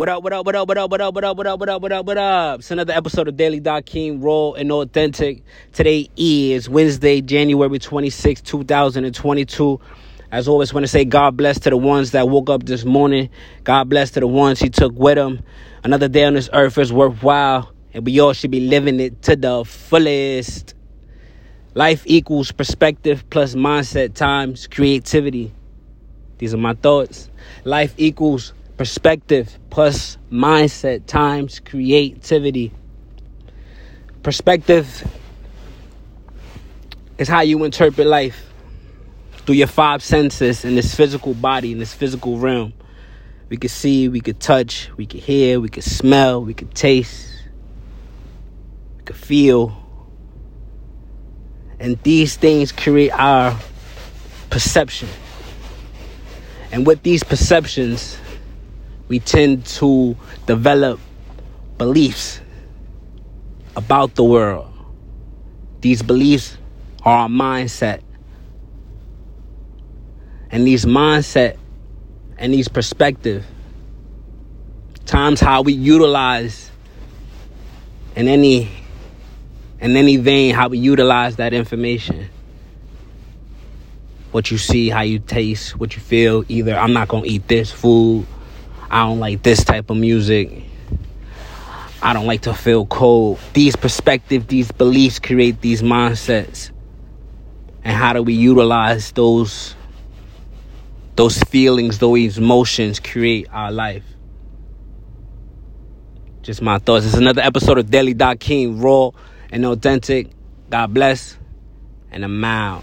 What up, what up, what up, what up, what up, what up, what up, what up, what up, what up? It's another episode of Daily Doc King, raw and authentic. Today is Wednesday, January 26, 2022. As always, want to say God bless to the ones that woke up this morning. God bless to the ones He took with Him. Another day on this earth is worthwhile, and we all should be living it to the fullest. Life equals perspective plus mindset times creativity. These are my thoughts. Life equals perspective plus mindset times creativity. Perspective is how you interpret life through your five senses in this physical body, in this physical realm. We could see, we could touch, we could hear, we could smell, we could taste, we could feel. And these things create our perception. And with these perceptions, we tend to develop beliefs about the world. These beliefs are our mindset. And these mindset and these perspective times how we utilize in any in any vein how we utilize that information what you see how you taste what you feel either i'm not gonna eat this food I don't like this type of music. I don't like to feel cold. These perspectives, these beliefs create these mindsets. And how do we utilize those those feelings, those emotions create our life? Just my thoughts. It's another episode of Daily Doc King, raw and authentic. God bless, and I'm out.